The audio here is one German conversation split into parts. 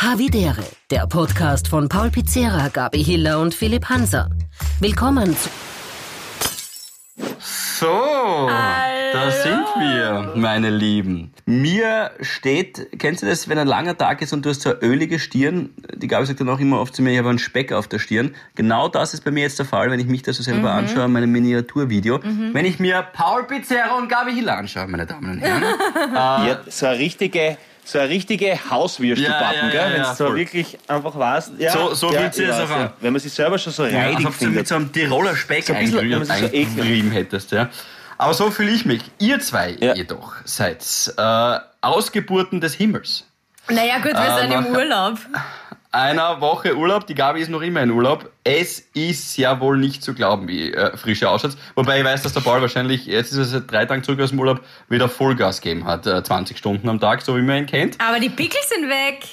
Havidere, der Podcast von Paul Pizzera, Gabi Hiller und Philipp Hanser. Willkommen zu So, da sind wir, meine Lieben. Mir steht, kennst du das, wenn ein langer Tag ist und du hast so eine ölige Stirn? Die Gabi sagt dann auch immer oft zu mir, ich habe einen Speck auf der Stirn. Genau das ist bei mir jetzt der Fall, wenn ich mich da so selber anschaue, in meinem Miniaturvideo. Wenn ich mir Paul Pizzera und Gabi Hiller anschaue, meine Damen und Herren. Ja, so eine richtige, so eine richtige Hauswürstelbacken, Ja, ja, ja, gell? Wenn ja, du so wirklich einfach weißt. Ja, So- so ja, ich das weiß, auch an. ja. Wenn man sich selber schon so Ja, reidig ob du mit findet. so einem Tiroler Speck So ein bisschen, wenn man sich so eingerieben hättest, ja. Aber so fühle ich mich. Ihr zwei Ja. jedoch seid äh, Ausgeburten des Himmels. Naja, gut, wir Ah, sind im Urlaub. Einer Woche Urlaub, die Gabi ist noch immer in Urlaub. Es ist ja wohl nicht zu glauben, wie äh, frische ausschaut. Wobei ich weiß, dass der Paul wahrscheinlich, jetzt ist er seit drei Tagen zurück aus dem Urlaub, wieder Vollgas gegeben hat. Äh, 20 Stunden am Tag, so wie man ihn kennt. Aber die Pickel sind weg.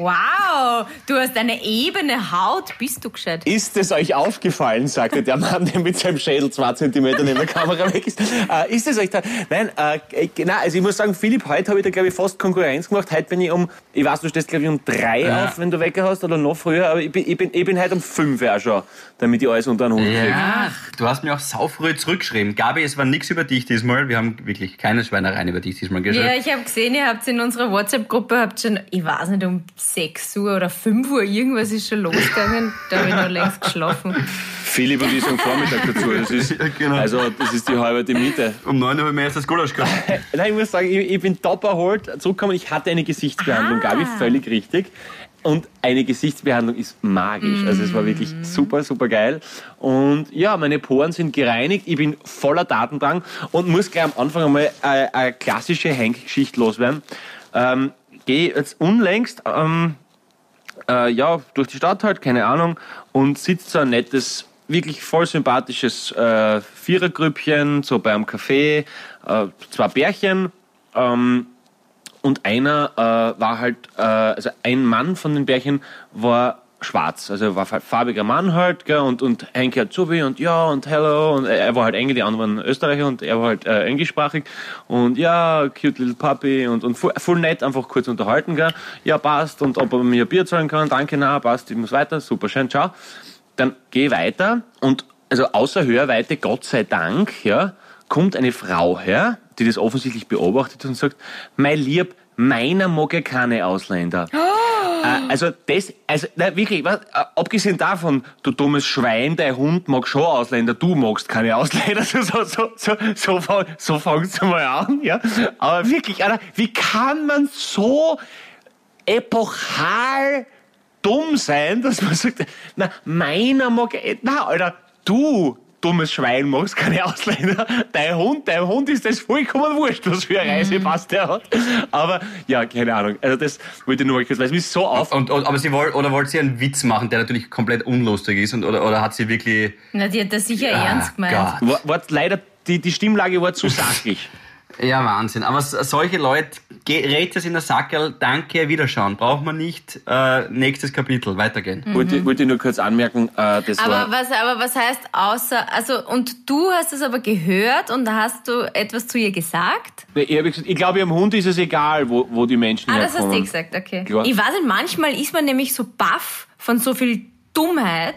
Wow, du hast eine ebene Haut. Bist du gescheit? Ist es euch aufgefallen, sagte der Mann, der mit seinem Schädel zwei Zentimeter neben der Kamera weg ist. Äh, ist es euch da? Nein, äh, äh, nein, also ich muss sagen, Philipp, heute habe ich da, glaube ich, fast Konkurrenz gemacht. Heute bin ich um, ich weiß, du stehst, glaube ich, um drei Ja. auf, wenn du Wecker hast, oder noch früher, aber ich bin, ich bin, ich bin heute um fünf auch schon, damit ich alles unter den Hut kriege. Ja, du hast mir auch saufrüh zurückgeschrieben. Gabi, es war nichts über dich diesmal. Wir haben wirklich keine Schweinereien über dich diesmal geschrieben. Ja, ich habe gesehen, ihr habt in unserer WhatsApp-Gruppe, habt schon, ich weiß nicht, um 6 Uhr oder 5 Uhr, irgendwas ist schon losgegangen. Da habe ich noch längst geschlafen. Philipp und ich sagen Vormittag dazu. Das ist, Ja, genau. Also, das ist die halbe die Miete. Um 9 Uhr haben wir jetzt das Gulasch gehabt. Nein, ich muss sagen, ich, ich bin top erholt zurückgekommen. Ich hatte eine Gesichtsbehandlung, Gabi, völlig richtig. Und eine Gesichtsbehandlung ist magisch. Also es war wirklich super, super geil. Und ja, meine Poren sind gereinigt. Ich bin voller Datendrang und muss gleich am Anfang einmal eine, eine klassische Henk-Geschichte loswerden. Ähm, Gehe jetzt unlängst ähm, äh, ja, durch die Stadt halt, keine Ahnung, und sitzt so ein nettes, wirklich voll sympathisches äh, Vierergrüppchen, so beim Café, äh, zwei Bärchen, ähm, und einer äh, war halt, äh, also ein Mann von den Bärchen war schwarz, also er war farbiger Mann halt, gell, und, und Henke hat wie und ja und hello und er war halt Engel, die anderen waren Österreicher und er war halt äh, englischsprachig und ja, cute little puppy und, und voll, voll nett, einfach kurz unterhalten, gell, ja passt und ob er mir Bier zahlen kann, danke, na, passt, ich muss weiter, super schön, ciao. Dann ich weiter und also außer Hörweite, Gott sei Dank, ja, kommt eine Frau her, die das offensichtlich beobachtet und sagt, mein Lieb, meiner mag ja keine Ausländer. Äh, Also das, also na, wirklich, was, äh, abgesehen davon, du dummes Schwein, dein Hund mag schon Ausländer, du magst keine Ausländer, so, so, so, so, so, fang- so fangst du mal an, ja. Aber wirklich, Alter, wie kann man so epochal dumm sein, dass man sagt, na, meiner mag, na, Alter, du, dummes Schwein, magst keine Ausländer. Dein Hund, dein Hund ist das vollkommen wurscht, was für eine Reisepass der hat. Aber, ja, keine Ahnung. Also, das wollte ich nur mal kurz, weil es mich so auf, Und, und, aber sie wollte, oder wollte sie einen Witz machen, der natürlich komplett unlustig ist, und, oder, oder hat sie wirklich, Na, die hat das sicher Ah, ernst gemeint. Gott. war, war leider, die, die Stimmlage war zu sachlich. Ja, Wahnsinn. Aber solche Leute, rät es in der Sackerl, danke, Wiederschauen. Braucht man nicht. Äh, nächstes Kapitel, weitergehen. Wollte, wollte ich nur kurz anmerken, äh, das Aber war, was, aber was heißt außer, also, und du hast es aber gehört und hast du etwas zu ihr gesagt? ich, gesagt, ich glaube, ihrem Hund ist es egal, wo, wo die Menschen Ah, das hast herkommen. du gesagt, okay. Klar. Ich weiß nicht, manchmal ist man nämlich so baff von so viel Dummheit,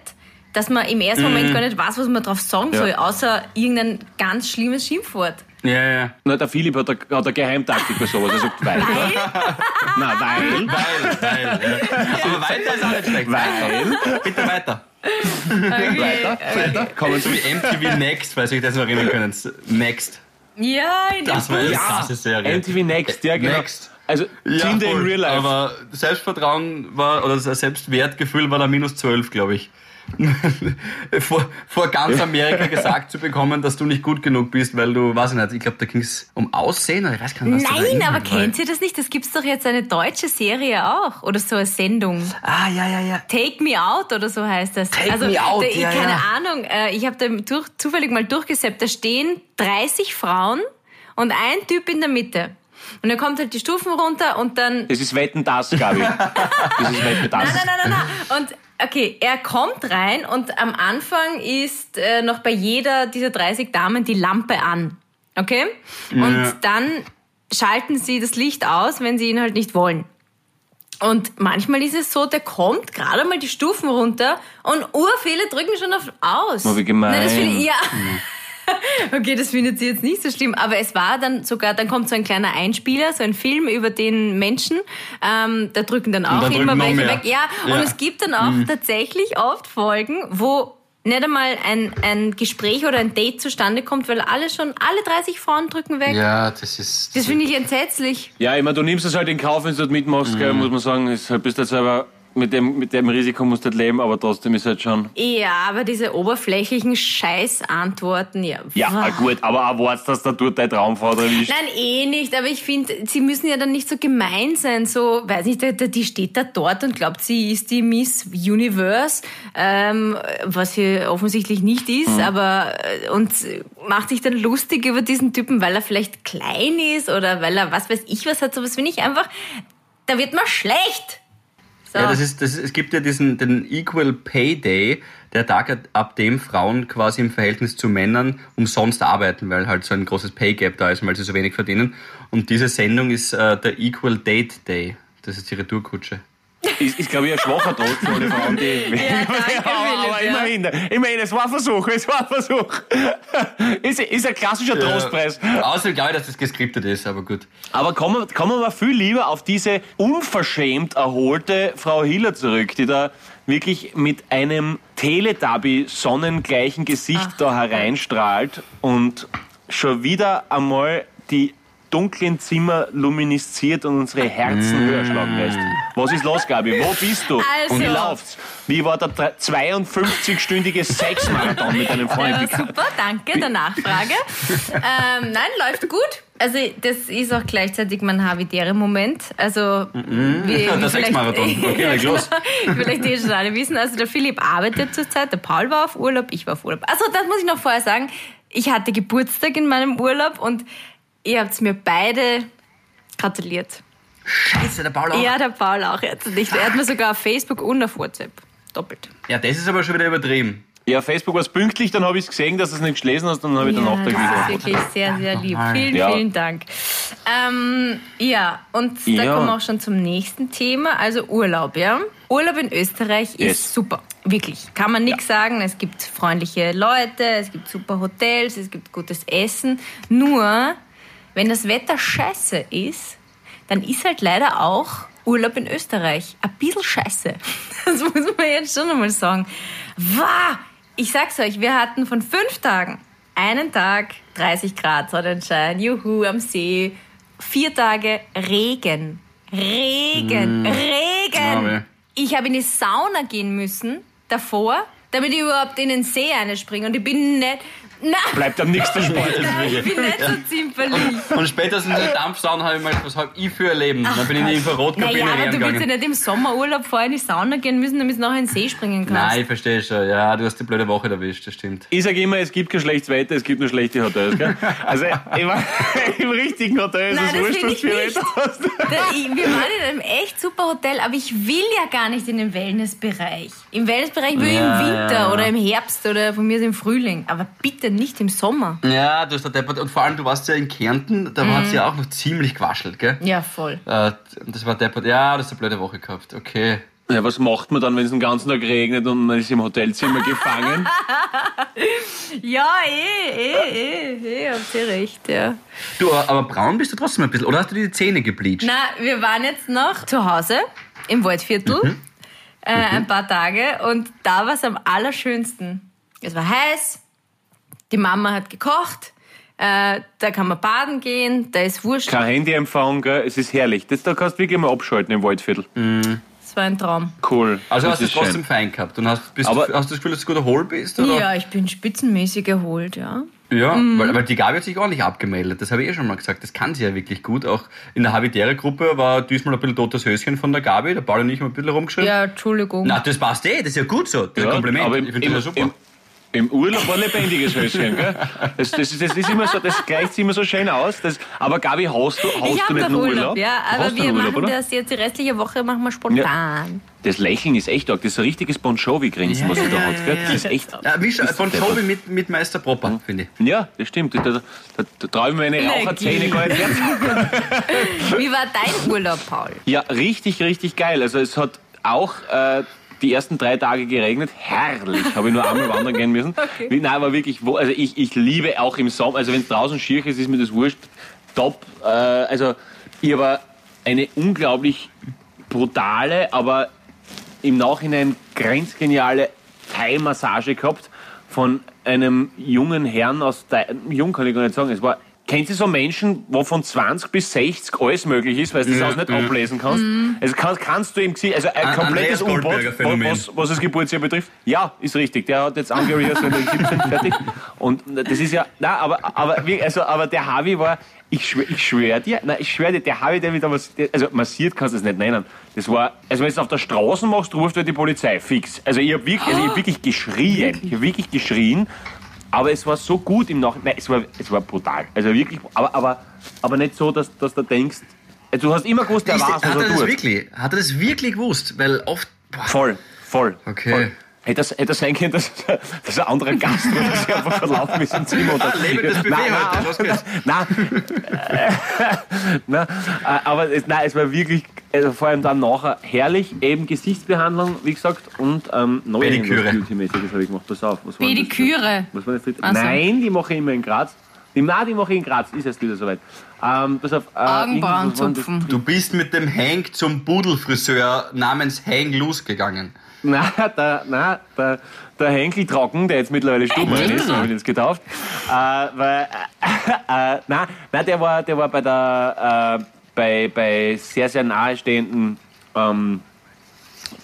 dass man im ersten Moment gar nicht weiß, was man drauf sagen Mhm. Ja. soll, außer irgendein ganz schlimmes Schimpfwort. Ja, ja. Na, der Philipp hat eine, hat eine Geheimtaktik bei sowas. Er sagt, weil. Nein, weil. Weil, weil. Ja. Aber weiter ist auch nicht schlecht. Weil. Bitte weiter. Weiter, weiter. Kommen So wie MTV Next, falls ihr euch das noch erinnern könnt. Next. Ja, in dem Das war eine krasse Serie. MTV Next, ja, genau. Next. Also, Ja, Tinder in. Real Life. Aber Selbstvertrauen war, oder das Selbstwertgefühl war da minus 12, glaube ich. vor, vor ganz Amerika gesagt zu bekommen, dass du nicht gut genug bist, weil du, weiß ich nicht, ich glaube, da ging es um Aussehen oder ich weiß gar nicht, was Nein, aber war. kennt ihr das nicht? Das gibt's doch jetzt eine deutsche Serie auch. Oder so eine Sendung. Ah, ja, ja, ja. Take Me Out oder so heißt das. Take also, Me Out, da, ich, ja, keine ja. Ahnung, äh, ich habe da durch, zufällig mal durchgesäppt. Da stehen 30 Frauen und ein Typ in der Mitte. Und dann kommt halt die Stufen runter und dann Das ist Wetten, das, Gabi. Das ist Wetten, das. Nein, nein, nein, nein, nein. Und okay, er kommt rein und am Anfang ist äh, noch bei jeder dieser 30 Damen die Lampe an. Okay? Und Ja. dann schalten sie das Licht aus, wenn sie ihn halt nicht wollen. Und manchmal ist es so, der kommt gerade mal die Stufen runter und urviele drücken schon auf aus. Oh, wie gemein. Nein, das ich, ja. Okay, das findet sie jetzt nicht so schlimm, aber es war dann sogar, dann kommt so ein kleiner Einspieler, so ein Film über den Menschen, ähm, da drücken dann auch dann immer welche weg. Ja, und Ja. Mhm. es gibt dann auch tatsächlich oft Folgen, wo nicht einmal ein, ein Gespräch oder ein Date zustande kommt, weil alle schon, alle 30 Frauen drücken weg. Ja, das ist. Das finde ich entsetzlich. Ja, ich meine, du nimmst es halt in Kauf, wenn du dort mitmachst, gell, muss man sagen. Ist halt, bist halt selber, mit dem, mit dem Risiko musst du halt leben, aber trotzdem ist halt schon. Ja, aber diese oberflächlichen Scheißantworten, ja. Ja, ah, gut, aber erwartest, dass da dort deine Traumfrau erwischt. Nein, eh nicht, aber ich finde, sie müssen ja dann nicht so gemein sein. So, weiß nicht, der- die steht da dort und glaubt, sie ist die Miss Universe, ähm, was sie offensichtlich nicht ist, aber äh, und macht sich dann lustig über diesen Typen, weil er vielleicht klein ist oder weil er was weiß ich was hat. Sowas finde ich einfach, da wird man schlecht. So. Ja, das ist, das es gibt ja diesen den Equal Pay Day, der Tag, ab dem Frauen quasi im Verhältnis zu Männern umsonst arbeiten, weil halt so ein großes Pay Gap da ist, weil sie so wenig verdienen. Und diese Sendung ist äh, der Equal Date Day. Das ist die Retourkutsche. Ist, ist glaube ich, ein schwacher Trost für alle Frauen, die. Ja, danke, aber Philipp, ja. immerhin, immerhin, es war ein Versuch, es war ein Versuch. ist, ist ein klassischer Trostpreis. Außerdem glaube ich, dass das geskriptet ist, aber gut. Aber kommen, wir- kommen wir mal viel lieber auf diese unverschämt erholte Frau Hiller zurück, die da wirklich mit einem Teletubby-sonnengleichen Gesicht da hereinstrahlt und schon wieder einmal die dunklen Zimmer luminisziert und unsere Herzen höher schlagen lässt. Was ist los, Gabi? Wo bist du? Also. Und wie läuft's? Wie war der 52-stündige Sexmarathon mit deinem Freund? Ja, Wie super, danke der Nachfrage. ähm, nein, läuft gut. Also das ist auch gleichzeitig mein habitäre Moment. Also wie, Mhm. Der vielleicht- Sexmarathon. Okay, los. Vielleicht die schon alle wissen. Also der Philipp arbeitet zurzeit, der Paul war auf Urlaub, ich war auf Urlaub. Also das muss ich noch vorher sagen. Ich hatte Geburtstag in meinem Urlaub und ihr habt mir beide gratuliert. Scheiße, der Paul auch. Ja, der Paul auch jetzt nicht. Er hat mir sogar auf Facebook und auf WhatsApp. Doppelt. Ja, das ist aber schon wieder übertrieben. Ja, Facebook war pünktlich, dann habe ich es gesehen, dass du es nicht gelesen hast, dann habe ich danach das ist wieder. wirklich sehr, sehr lieb. Vielen, Ja. vielen Dank. Ähm, ja, und da Ja. kommen wir auch schon zum nächsten Thema, also Urlaub, ja. Urlaub in Österreich ist Yes. super. Wirklich. Kann man nichts sagen. Es gibt freundliche Leute, es gibt super Hotels, es gibt gutes Essen. Nur, wenn das Wetter scheiße ist, dann ist halt leider auch Urlaub in Österreich ein bisschen scheiße. Das muss man jetzt schon einmal sagen. Wow! Ich sag's euch, wir hatten von fünf Tagen einen Tag 30 Grad Sonnenschein, juhu, am See. Vier Tage Regen. Regen. Regen. Arme. Ich habe in die Sauna gehen müssen davor, damit ich überhaupt in den See einspringe. Und ich bin nicht. Na, Bleibt am nächsten Sport. ich bin nicht so zimperlich. Und spätestens in der Dampfsauna habe ich mal, was habe ich für ein Leben? Dann bin ich in die Infrarotkabine Naja, aber du willst ja nicht im Sommerurlaub vorher in die Sauna gehen müssen, damit du nachher in den See springen kannst. Nein, ich verstehe schon. Ja, du hast die blöde Woche erwischt, das stimmt. Ich sage immer, es gibt kein schlechtes Wetter, es gibt nur schlechte Hotels. Gell? Also im richtigen Hotel ist Nein, es das wurscht, was für. Wetter hast. Da- ich- Wir waren in einem echt super Hotel, aber ich will ja gar nicht in den Wellnessbereich. Im Wellnessbereich will ich Ja, im Winter ja. oder im Herbst oder von mir aus im Frühling. Aber bitte nicht im Sommer. Ja, du hast da deppert. Und vor allem, du warst ja in Kärnten, da hat es ja auch noch ziemlich gewaschelt, gell? Ja, voll. Äh, das war deppert. Ja, das ist eine blöde Woche gehabt. Okay. Ja, was macht man dann, wenn es den ganzen Tag regnet und man ist im Hotelzimmer gefangen? Ja, eh, eh, eh, eh, habt ihr recht, ja. Du, aber braun bist du trotzdem ein bisschen. Oder hast du dir die Zähne gebleicht? Na, wir waren jetzt noch zu Hause im Waldviertel äh, ein paar Tage und da war es am allerschönsten. Es war heiß, die Mama hat gekocht, äh, da kann man baden gehen, da ist Wurscht. Kein Handyempfang, gell? es ist herrlich. Das, da kannst du wirklich mal abschalten im Waldviertel. Das war ein Traum. Cool. Also das hast du es schön. trotzdem fein gehabt. Und hast, bist Aber- du, hast du das Gefühl, dass du gut erholt bist? Oder? Ja, ich bin spitzenmäßig erholt, ja. Ja, weil, weil die Gabi hat sich ordentlich abgemeldet. Das habe ich eh schon mal gesagt. Das kann sie ja wirklich gut. Auch in der Habitäre-Gruppe war diesmal ein bisschen totes Höschen von der Gabi. Der Paul und ich haben ein bisschen rumgeschrieben. Ja, Entschuldigung. Na, das passt eh. Das ist ja gut so. Das ist ein Kompliment. aber im, ich finde das ja super. Im, Im Urlaub ein lebendiges Höschen, gell? Das, das, das, das, ist immer so, das gleicht sich immer so schön aus. Das, aber Gabi, hast du, hast ich du habe nicht einen Urlaub, Urlaub? ja, aber wir Urlaub, machen oder? das jetzt die restliche Woche machen wir spontan. Das Lächeln ist echt arg. Das ist ein richtiges Bon Jovi-Grinsen, was er da hat. Gell? Das ist echt. Ja, ist von deppert. Jovi mit, mit Meister Propper, finde ich. Ja, das stimmt. Da, da, da, da traue ich meine Energie. Raucherzähne gar nicht. Wie war dein Urlaub, Paul? Ja, richtig, richtig geil. Also es hat auch äh, die ersten drei Tage geregnet. Herrlich. Habe ich nur einmal wandern gehen müssen. Okay. Nein, aber wirklich, also ich, ich liebe auch im Sommer, also wenn es draußen schier ist, ist mir das wurscht. Top. Äh, also ich habe eine unglaublich brutale, aber im Nachhinein grenzgeniale Thai-Massage gehabt von einem jungen Herrn aus Thai, jung kann ich gar nicht sagen, es war Kennt ihr so Menschen, wo von 20 bis 60 alles möglich ist, weil du das Ja, auch nicht ja. ablesen kannst? Also kann, kannst du im Gesicht, also ein komplettes Goldberger-Phänomen. was, was das Geburtsjahr betrifft? Ja, ist richtig. Der hat jetzt angerehearsed mit 17 fertig. Und das ist ja, na, aber, aber, also, aber der Harvey war, ich schwöre ich schwör dir, nein, ich schwöre dir, der Harvey, der wieder was, der- also massiert kannst du es nicht nennen. Das war, also wenn du es auf der Straße machst, ruft halt die Polizei, fix. Also ich habe wirklich, also ich hab wirklich geschrien, ich habe wirklich geschrien. Aber es war so gut im Nachhinein. Nein, es war, es war brutal. Also wirklich, aber, aber, aber nicht so, dass, dass du denkst, du hast immer gewusst, der Ist, weiß, hat er er das tut. wirklich? Hat er das wirklich gewusst? Weil oft. Boah, Voll, voll. Okay. Voll. Hätte das, hätte das sein können, dass, dass ein anderer Gast war, dass er einfach verlaufen ist im Zimmer. Und Ah, lebendes Buffet Nein, heute, nein, los geht's. Nein, nein, äh, aber es, nein, es war wirklich, also vor allem dann nachher herrlich, eben Gesichtsbehandlung, wie gesagt, und ähm, neue Pediküre. Beauty-mäßiges habe ich gemacht. Pass auf. Was war das? Pediküre. Was war das dritte? Nein, die mache ich immer in Graz. Die, nein, die mache ich in Graz, ist erst wieder soweit. Ähm, pass auf. Äh, Augenbrauen das- zupfen. Du bist mit dem Hank zum Budelfriseur namens Hang Loose Nein, der, nein, der, der Henkel Trocken, der jetzt mittlerweile Stubmann ist, habe ich jetzt getauft. Äh, weil, äh, äh, nein, nein, der war, der war bei der, äh, bei, bei sehr, sehr nahestehenden, ähm,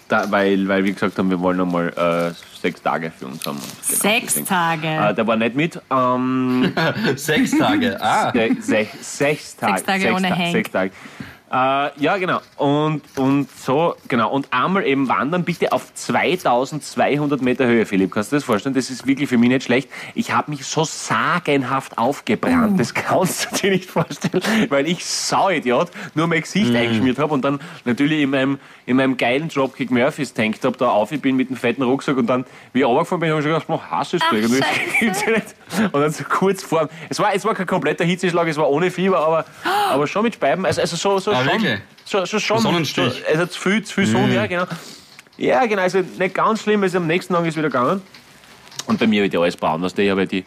da, weil, weil wir gesagt haben, wir wollen einmal äh, sechs Tage für uns haben. Genau, Sechs deswegen. Tage. Äh, der war nicht mit. Ähm, Sechs Tage. Ah. Se sech, sechs Tage. Sechs Tage ohne Ta Hank. Sechs Tage. Äh, ja, genau. Und, und so, genau. Und einmal eben wandern, bitte auf 2200 Meter Höhe, Philipp. Kannst du dir das vorstellen? Das ist wirklich für mich nicht schlecht. Ich habe mich so sagenhaft aufgebrannt. Das kannst du dir nicht vorstellen, weil ich Sauidiot nur mein Gesicht eingeschmiert habe und dann natürlich in meinem, in meinem geilen Dropkick Murphys Tanktop da auf ich bin mit dem fetten Rucksack und dann, wie ich runtergefahren bin, habe ich schon gedacht, mach Hass ist Ach, irgendwie. Scheiße. Gibt's ja nicht. Und dann so kurz vor. Es war, es war kein kompletter Hitzeschlag, es war ohne Fieber, aber, aber schon mit Speiben. Also, also so, so Ah, schon. wirklich? So, so schon. Sonnenstich. So, also zu viel, zu viel Sonne, ja, genau. Ja, genau. Also nicht ganz schlimm, also am nächsten Tag ist wieder gegangen. Und bei mir wird ja alles braun, was ich habe ja die,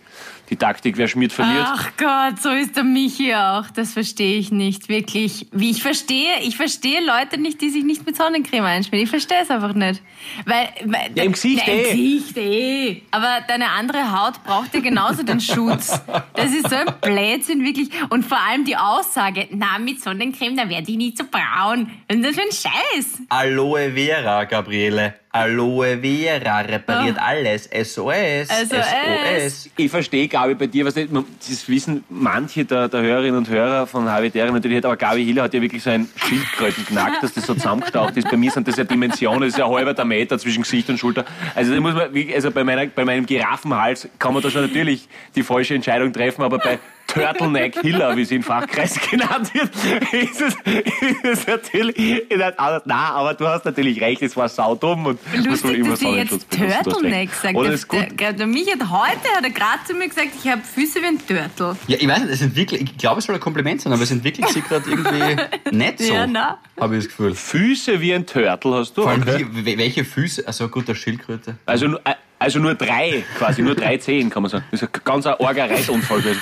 die Taktik, wer schmiert, verliert. Ach Gott, so ist der Michi auch. Das verstehe ich nicht, wirklich. Wie ich verstehe, ich verstehe Leute nicht, die sich nicht mit Sonnencreme einschmieren. Ich verstehe es einfach nicht. Weil, weil Ja, im Gesicht Na, eh. Im Gesicht eh. Aber deine andere Haut braucht ja genauso den Schutz. Das ist so ein Blödsinn, wirklich. Und vor allem die Aussage, na, mit Sonnencreme, da werde ich nicht so braun. Was ist das für ein Scheiß? Aloe Vera, Gabriele. Aloe Vera repariert alles. SOS. SOS. Ich verstehe, Gabi, bei dir, was nicht, das wissen manche der, der Hörerinnen und Hörer von Habitäre natürlich aber Gabi Hiller hat ja wirklich so ein Schildkrötenknack, dass das so zusammengestaucht ist. Bei mir sind das ja Dimensionen, das ist ja halber der Meter zwischen Gesicht und Schulter. Also da muss man, also bei, meiner, bei meinem Giraffenhals kann man da schon natürlich die falsche Entscheidung treffen, aber bei Turtleneck Hiller, wie sie in Fachkreis genannt wird, ist es, ist es natürlich halt anders. Nein, aber du hast natürlich recht, es war saudumm und muss man Lustig, immer dass sie jetzt. Turtleneck sagt. Oder Der, ist gut. der, der Michi hat heute, hat er gerade zu mir gesagt, ich habe Füße wie ein Turtle. Ja, ich weiß nicht, es entwickelt, ich glaube, es soll ein Kompliment sein, aber es entwickelt sich gerade irgendwie nicht so. Ja. Habe ich das Gefühl. Füße wie ein Turtle hast du. Vor allem, Okay. wie, welche Füße? Also gut, der Schildkröte. Also, nur- äh, also nur drei, quasi, nur drei Zehen, kann man sagen. Das ist ein ganz ein arger Reisunfall gewesen.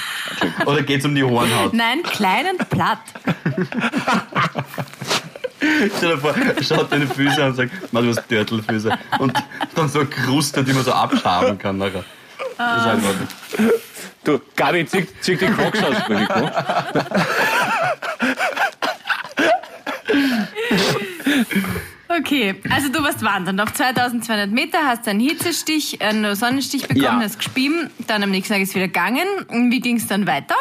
Oder geht's um die Hornhaut? Nein, klein und platt. Stell dir vor, schaut deine Füße an und sagt, Mann, du hast Turtelfüße. Und dann so eine Kruste, die man so abschaben kann nachher. Das ist einfach nicht. Du, Gabi, zieh, zieh die Crocs aus. Crocs? Okay, also du warst wandern. Auf 2200 Meter hast einen Hitzestich, einen Sonnenstich bekommen, Ja. hast gespieben, dann am nächsten Tag ist wieder gegangen. Und Wie ging es dann weiter?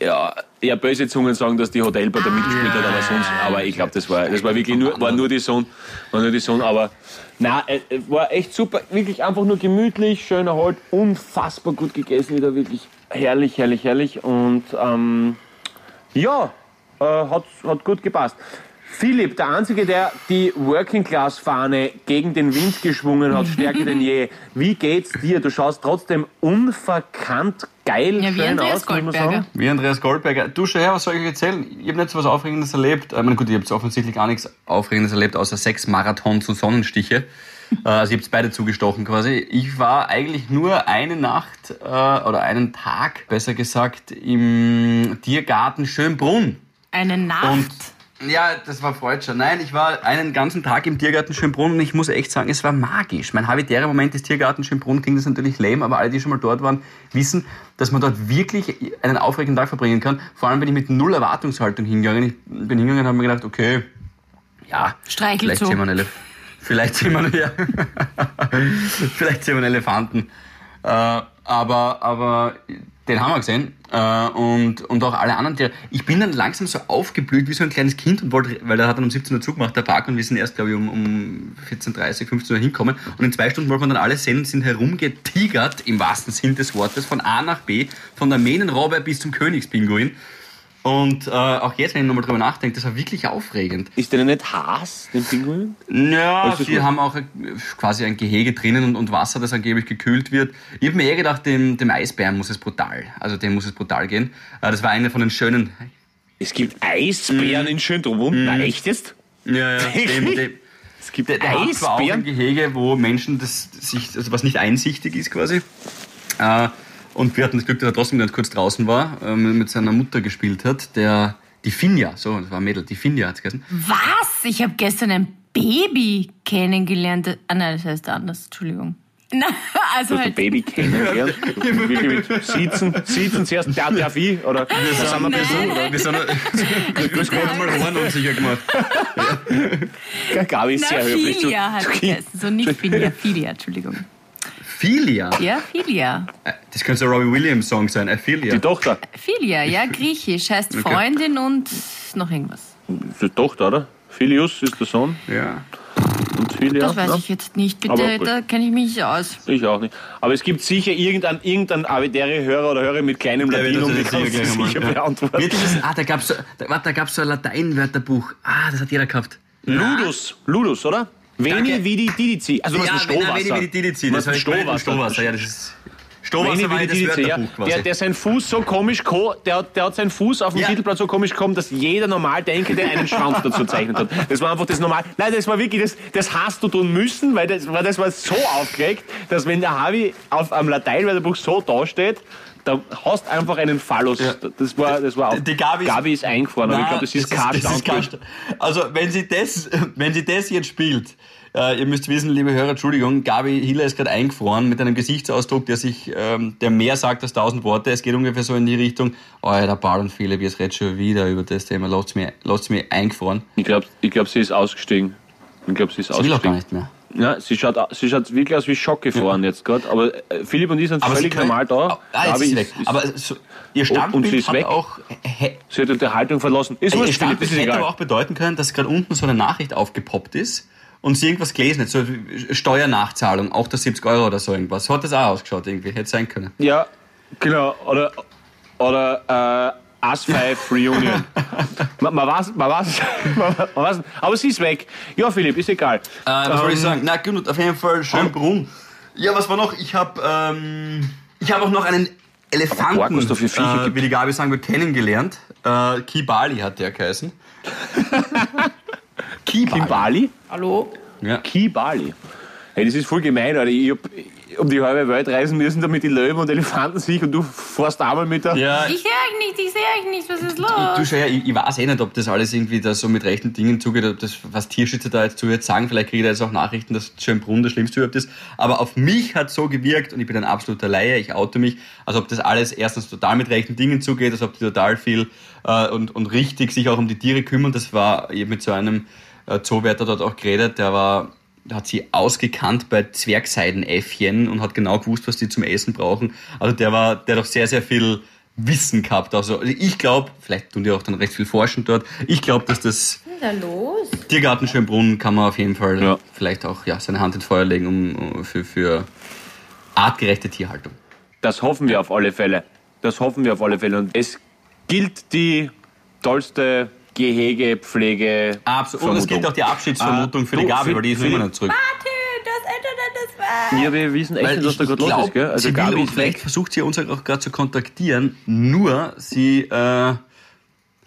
Ja, ja, böse Zungen sagen, dass die Hotelbar da mitgespielt hat, aber sonst, aber ich glaube, das war, das war wirklich nur, war nur die Sonne, war nur die Sonne, aber na, äh, äh, war echt super, wirklich einfach nur gemütlich, schön erholt, unfassbar gut gegessen wieder, wirklich herrlich, herrlich, herrlich und ähm, ja, äh, hat, hat gut gepasst. Philipp, der Einzige, der die Working-Class-Fahne gegen den Wind geschwungen hat, stärker denn je. Wie geht's dir? Du schaust trotzdem unverkannt geil Ja, wie schön Andreas aus, muss man Goldberger. sagen. Wie Andreas Goldberger. Du, schau her, was soll ich euch erzählen? Ich habe nicht so was Aufregendes erlebt. Ich meine, gut, ihr habt offensichtlich gar nichts Aufregendes erlebt, außer sechs Marathons und Sonnenstiche. Äh, also ihr habt beide zugestochen quasi. Ich war eigentlich nur eine Nacht äh, oder einen Tag, besser gesagt, im Tiergarten Schönbrunn. Eine Nacht. Und ja, das war Freudscher. Nein, ich war einen ganzen Tag im Tiergarten Schönbrunn und ich muss echt sagen, es war magisch. Mein habitärer Moment des Tiergarten Schönbrunn klingt das natürlich lame, aber alle, die schon mal dort waren, wissen, dass man dort wirklich einen aufregenden Tag verbringen kann. Vor allem bin ich mit null Erwartungshaltung hingegangen. Ich bin hingegangen und habe mir gedacht, okay, ja, Streichelzoo. vielleicht sehen wir einen, Elef vielleicht sehen wir, ja. vielleicht sehen wir einen Elefanten. Äh, aber, aber den haben wir gesehen. Äh, und, und auch alle anderen Tiere. Ich bin dann langsam so aufgeblüht wie so ein kleines Kind und wollte, weil der hat dann um 17 Uhr zugemacht, der Park, und wir sind erst, glaube ich, um, um 14.30 15 Uhr hinkommen. Und in zwei Stunden wollten wir dann alle sehen, sind herumgetigert, im wahrsten Sinn des Wortes, von A nach B, von der Mähnenrobbe bis zum Königspinguin. Und äh, auch jetzt, wenn ich nochmal drüber nachdenke, das war wirklich aufregend. Ist der nicht Haas, den Pinguin? Ja, sie haben auch äh, quasi ein Gehege drinnen und, und Wasser, das angeblich gekühlt wird. Ich habe mir eher gedacht, dem, dem Eisbären muss es brutal, also dem muss es brutal gehen. Äh, Das war eine von den schönen... Es gibt Eisbären in Schönbrunn. Na, echt jetzt? Ja, ja, dem, dem, Es gibt der, der zwar auch ein Eisbären? Gehege, wo Menschen, das sich, also was nicht einsichtig ist quasi. Äh, und wir hatten das Glück, dass er trotzdem ganz kurz draußen war, äh, mit seiner Mutter gespielt hat, der... Die Finja, so, das war ein Mädel, die Finja hat's geheißen. Was? Ich habe gestern ein Baby kennengelernt. Ah nein, das heißt anders. Entschuldigung. Na, also Du hast ein halt. Baby kennengelernt. Sitzen, Sitzen zuerst, der darf ich, oder? Wir sind ein bisschen, oder? Wir sind grüß Gott mal Horn unsicher gemacht. Gabi ist sehr höflich. Filia hat es geheißen. So nicht Filia, Filia, Entschuldigung. Filia. Ja, Filia. Das könnte so ein Robbie Williams Song sein. Feel Die. Tochter. Filia, ja, griechisch. Heißt Okay. Freundin und noch irgendwas. Die Tochter, oder? Philius ist der Sohn. Ja. Und Philia. Das weiß ja? ich jetzt nicht. Bitte, da kenne ich mich nicht aus. Ich auch nicht. Aber es gibt sicher irgendein, irgendein avitäre Hörer oder Hörer mit kleinem Latinum, die das kann sicher es ja. beantworten. Wird ah, da gab's so, da, warte, da gab's so ein Lateinwörterbuch. Ah, das hat jeder gehabt. Ludus. Ludus, oder? Veni vidi didici. Also was ja, ist wenn Stohwasser? er wenig die Didizi, Was das ich Stohwasser? Stohwasser, ja, das ist Veni Stohwasser war vidi das didici, ja. Wörterbuch quasi. Der, der seinen Fuß so komisch, ko- der, der hat seinen Fuß auf dem Ja. Titelblatt so komisch gekommen, dass jeder normal Denkende einen Schwanz dazu zeichnet hat. Das war einfach das Normal. Nein, das war wirklich, das, das hast du tun müssen, weil das, weil das war so aufgeregt, dass wenn der Harvey auf einem Lateinwörterbuch so dasteht, da hast einfach einen Phallus. Ja. Das war, das war auch. Die Gabi ist- Gabi ist eingefroren, aber ich Nein, glaube, das ist. Sta- Also, wenn sie das, wenn sie das jetzt spielt, äh, ihr müsst wissen, liebe Hörer, Entschuldigung, Gabi Hiller ist gerade eingefroren mit einem Gesichtsausdruck, der sich, ähm, der mehr sagt als tausend Worte. Es geht ungefähr so in die Richtung, oh, der Paul und Philipp, jetzt redet schon wieder über das Thema, lasst mir, lasst mir eingefroren. Ich glaube, ich glaub, sie ist ausgestiegen. Ich glaube, sie ist Sie will auch gar ausgestiegen. nicht mehr. Ja, sie schaut, au- sie schaut wirklich aus wie schockgefroren jetzt gerade. Aber äh, Philipp und ich sind Aber völlig können- normal da. Ah, jetzt Gabi ist sie weg. ist- Aber so, ihr und Standbild sie ist hat weg. auch, hä, Sie hat die Unterhaltung verlassen. Ist Ihr wurscht, Philipp, das ist hätte aber egal. auch bedeuten können, dass gerade unten so eine Nachricht aufgepoppt ist und sie irgendwas gelesen hat, so Steuernachzahlung, auch der 70 Euro oder so irgendwas. So hat das auch ausgeschaut irgendwie, hätte sein können. Ja, genau. Oder, oder äh, Us 5 Reunion. man, man, weiß, man, weiß, man, weiß. Aber sie ist weg. Ja, Philipp, ist egal. Äh, was soll ich Ähm, sagen? Na gut, auf jeden Fall Schönbrunn. Ja, was war noch? Ich habe ähm, ich habe auch noch einen Elefanten, äh, wie die Gabi sagen wir, kennengelernt. Äh, Kibali hat der geheißen. Kibali. Kimbali? Hallo? Ja. Kibali. Hey, das ist voll gemein, Alter. Ich hab um die halbe Welt reisen müssen, damit die Löwen und Elefanten sich und du fährst einmal mit der. ja, Ich sehe euch nicht, ich sehe euch nicht. Was ist los? Du schau her, ich, ich weiß eh nicht, ob das alles irgendwie da so mit rechten Dingen zugeht, ob das, was Tierschützer da jetzt zu jetzt sagen, vielleicht kriege ich da jetzt auch Nachrichten, dass Schönbrunn das Schlimmste überhaupt ist. Aber auf mich hat so gewirkt, und ich bin ein absoluter Laie, ich oute mich, als ob das alles erstens total mit rechten Dingen zugeht, als ob die total viel äh, und, und richtig sich auch um die Tiere kümmern. Das war eben mit so einem äh, Zoowärter dort auch geredet, der war hat sie ausgekannt bei Zwergseidenäffchen und hat genau gewusst, was die zum Essen brauchen. Also der war, der hat auch sehr, sehr viel Wissen gehabt. Also ich glaube, vielleicht tun die auch dann recht viel forschen dort. Ich glaube, dass das da los? Tiergarten Schönbrunn kann man auf jeden Fall Ja. vielleicht auch ja, seine Hand ins Feuer legen um, um, für, für artgerechte Tierhaltung. Das hoffen wir auf alle Fälle. Das hoffen wir auf alle Fälle. Und es gilt die tollste Gehegepflege. Absolut. Und es gilt auch die Abschiedsvermutung Ah, für die Gabi, weil die ist noch immer nicht zurück. Warte, das Internet ist weg. Ja, wir wissen echt Weil nicht, was da gerade los ist, gell? Also Gabi und ist vielleicht weg. versucht sie uns auch gerade zu kontaktieren, nur sie äh,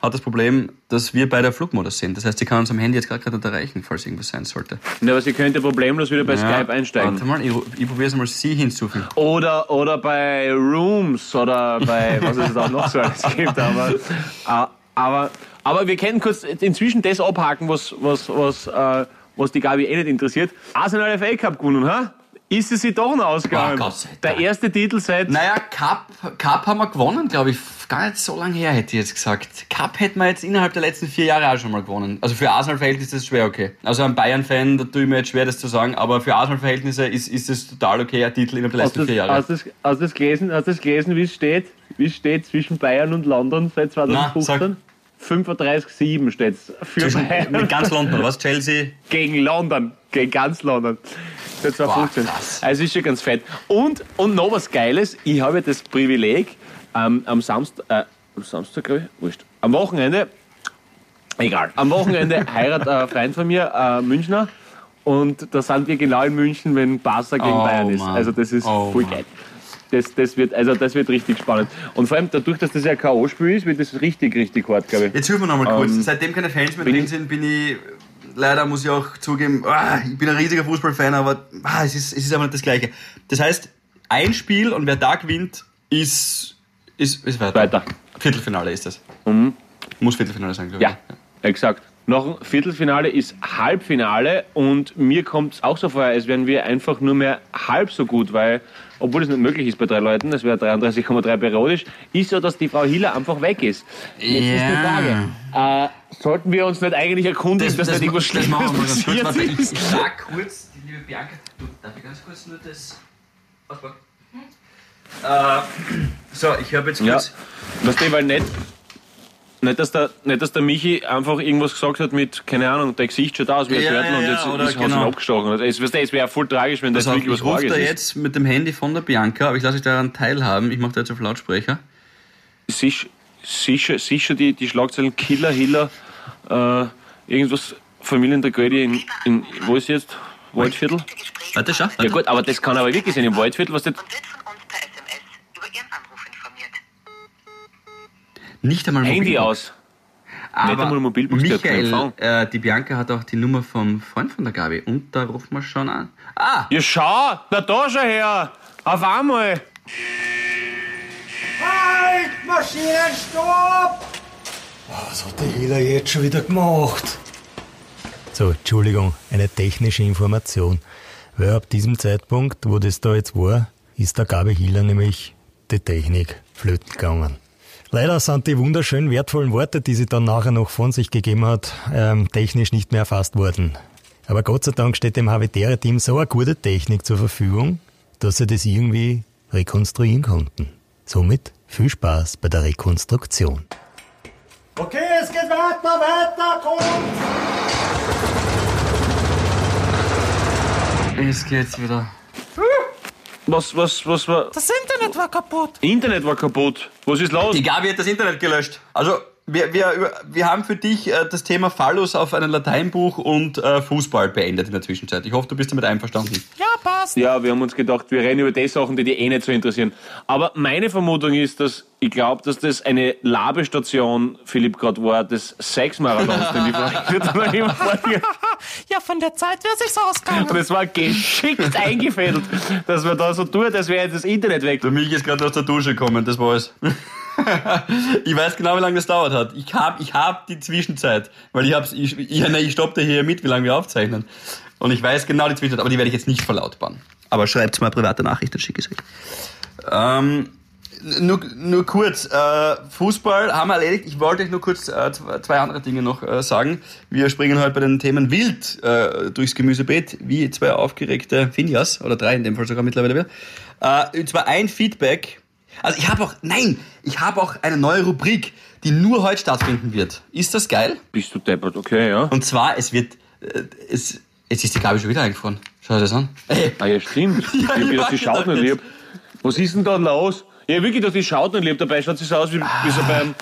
hat das Problem, dass wir bei der Flugmodus sind. Das heißt, sie kann uns am Handy jetzt gerade nicht erreichen, falls irgendwas sein sollte. Ja, aber sie könnte problemlos wieder bei Skype einsteigen. Warte mal, ich, ich probiere es mal, sie hinzufügen. Oder, oder bei Rooms oder bei, was es auch noch so alles gibt. Aber, äh, aber, aber wir können kurz inzwischen das abhaken, was, was, was, äh, was die Gabi eh nicht interessiert. Arsenal FA Cup gewonnen, ha? Ist es sie doch noch ausgegangen? Oh, Gott Der erste Titel seit... Naja, Cup, Cup haben wir gewonnen, glaube ich. Gar nicht so lange her, hätte ich jetzt gesagt. Cup hätten wir jetzt innerhalb der letzten vier Jahre auch schon mal gewonnen. Also für Arsenal-Verhältnisse ist das schwer okay. Also ein Bayern-Fan, da tue ich mir jetzt schwer, das zu sagen, aber für Arsenal-Verhältnisse ist, ist es total okay, ein Titel innerhalb der letzten du vier das, Jahre. hast, das, hast, das gelesen, hast das gelesen, wie es steht? Wie es steht zwischen Bayern und London seit Na, 2015? 35-7 steht es für Zwischen, Bayern mit ganz London, was? Chelsea? gegen London, gegen ganz London. 2015. Boah, krass. Also ist schon ganz fett. Und, und noch was Geiles, ich habe das Privileg, ähm, am Samstag, äh, am Samstag, glaube ich, wurscht, am Wochenende, egal, am Wochenende heiratet ein Freund von mir, äh, Münchner, und da sind wir genau in München, wenn Barca gegen Oh, Bayern ist. Also das ist Oh, voll Mann. Das, das, wird, also das wird richtig spannend. Und vor allem dadurch, dass das ja ein K.O.-Spiel ist, wird das richtig, richtig hart, glaube ich. Jetzt hilf mir noch mal kurz. Ähm, Seitdem keine Fans mehr drin sind, bin ich, leider muss ich auch zugeben, ah, ich bin ein riesiger Fußballfan, aber ah, es, ist, es ist aber nicht das Gleiche. Das heißt, ein Spiel und wer da gewinnt, ist, ist, ist weiter. Weiter. Viertelfinale ist das. Muss Viertelfinale sein, glaube ich. Ja, exakt. Noch ein Viertelfinale ist Halbfinale und mir kommt es auch so vor, als wären wir einfach nur mehr halb so gut, weil, obwohl es nicht möglich ist bei drei Leuten, das wäre 33,3 periodisch, ist so, dass die Frau Hiller einfach weg ist. Jetzt ist die Ja. Frage, äh, sollten wir uns nicht eigentlich erkundigen, dass nicht irgendwas das wir mal ganz kurz. Schlimmes ich, passiert ich ist? sag kurz, die liebe Bianca, du, darf ich ganz kurz nur das... Auspacken? Äh, so, ich habe jetzt Ja, kurz... weißt du, weil nicht, nicht, dass der, nicht, dass der Michi einfach irgendwas gesagt hat mit, keine Ahnung, der Gesicht schaut aus wie ein Ja, Törtl ja, und jetzt oder ist, hat ihn genau. abgestochen. Also, Es, es wäre voll tragisch, wenn das auf, wirklich was ich rufe Arges da jetzt mit dem Handy von der Bianca, aber ich lasse euch daran teilhaben. Ich mache da jetzt auf Lautsprecher. sicher, sicher, sicher die, die Schlagzeilen Killer, Hiller, äh, irgendwas Familientragödie in, in, wo ist jetzt? Waldviertel? Warte, schau. Ja gut, aber das kann aber wirklich sein, im Waldviertel, was das, und wird von uns per SMS über Ihren Anruf informiert. Nicht einmal Handy Mobilbox. aus. Aber einmal Mobilbox, Michael, äh, die Bianca hat auch die Nummer vom Freund von der Gabi und da rufen wir schon an. Ah, Ja schau, na da schau her, auf einmal. Halt! Maschinenstopp! Was hat der Hiller jetzt schon wieder gemacht? So, Entschuldigung, eine technische Information. Weil ab diesem Zeitpunkt, wo das da jetzt war, ist der Gabi Hiller nämlich die Technik flöten gegangen. Leider sind die wunderschön wertvollen Worte, die sie dann nachher noch von sich gegeben hat, ähm, technisch nicht mehr erfasst worden. Aber Gott sei Dank steht dem Habitäre-Team so eine gute Technik zur Verfügung, dass sie das irgendwie rekonstruieren konnten. Somit viel Spaß bei der Rekonstruktion. Okay, es geht weiter, weiter, kommt! es geht's wieder. Was, was, was war? Das Internet war kaputt. Internet war kaputt. Was ist los? Die Gabi hat das Internet gelöscht. Also, wir, wir, wir haben für dich äh, das Thema Phallus auf einem Lateinbuch und äh, Fußball beendet in der Zwischenzeit. Ich hoffe, du bist damit einverstanden. Ja, passt. Ja, wir haben uns gedacht, wir reden über die Sachen, die die eh nicht so interessieren. Aber meine Vermutung ist, dass ich glaube, dass das eine Labestation, Philipp, gerade war, des Sexmarathons, den die immer. Ja, von der Zeit wäre sich's ausgegangen. Und es war geschickt eingefädelt, dass man da so tut, als wäre jetzt das Internet weg. Der Milch ist gerade aus der Dusche gekommen, das war's. ich weiß genau, wie lange das dauert hat. Ich hab, ich hab die Zwischenzeit, weil ich hab's, ich, ich, nein, ich stoppte hier mit, wie lange wir aufzeichnen. Und ich weiß genau die Zwischenzeit, aber die werde ich jetzt nicht verlautbaren. Aber schreibt's mal private Nachricht, dann schicke ich. Ähm, nur, nur kurz, äh, Fußball haben wir erledigt. Ich wollte euch nur kurz äh, zwei zwei andere Dinge noch äh, sagen. Wir springen heute bei den Themen wild äh, durchs Gemüsebeet, wie zwei aufgeregte Finjas, oder drei in dem Fall sogar mittlerweile wieder. Äh, und zwar ein Feedback Also ich habe auch, nein, ich habe auch eine neue Rubrik, die nur heute stattfinden wird. Ist das geil? Bist du deppert, okay, ja. Und zwar, es wird, äh, es, jetzt ist die Gabi schon wieder eingefroren. Schau dir das an. Ey, Ah ja, stimmt. Ja, ich hab die weiß schaut genau nicht lieb. Was ist denn da los? Ja, wirklich, dass die schaut nicht lieb. Dabei schaut sie so aus wie, wie so beim,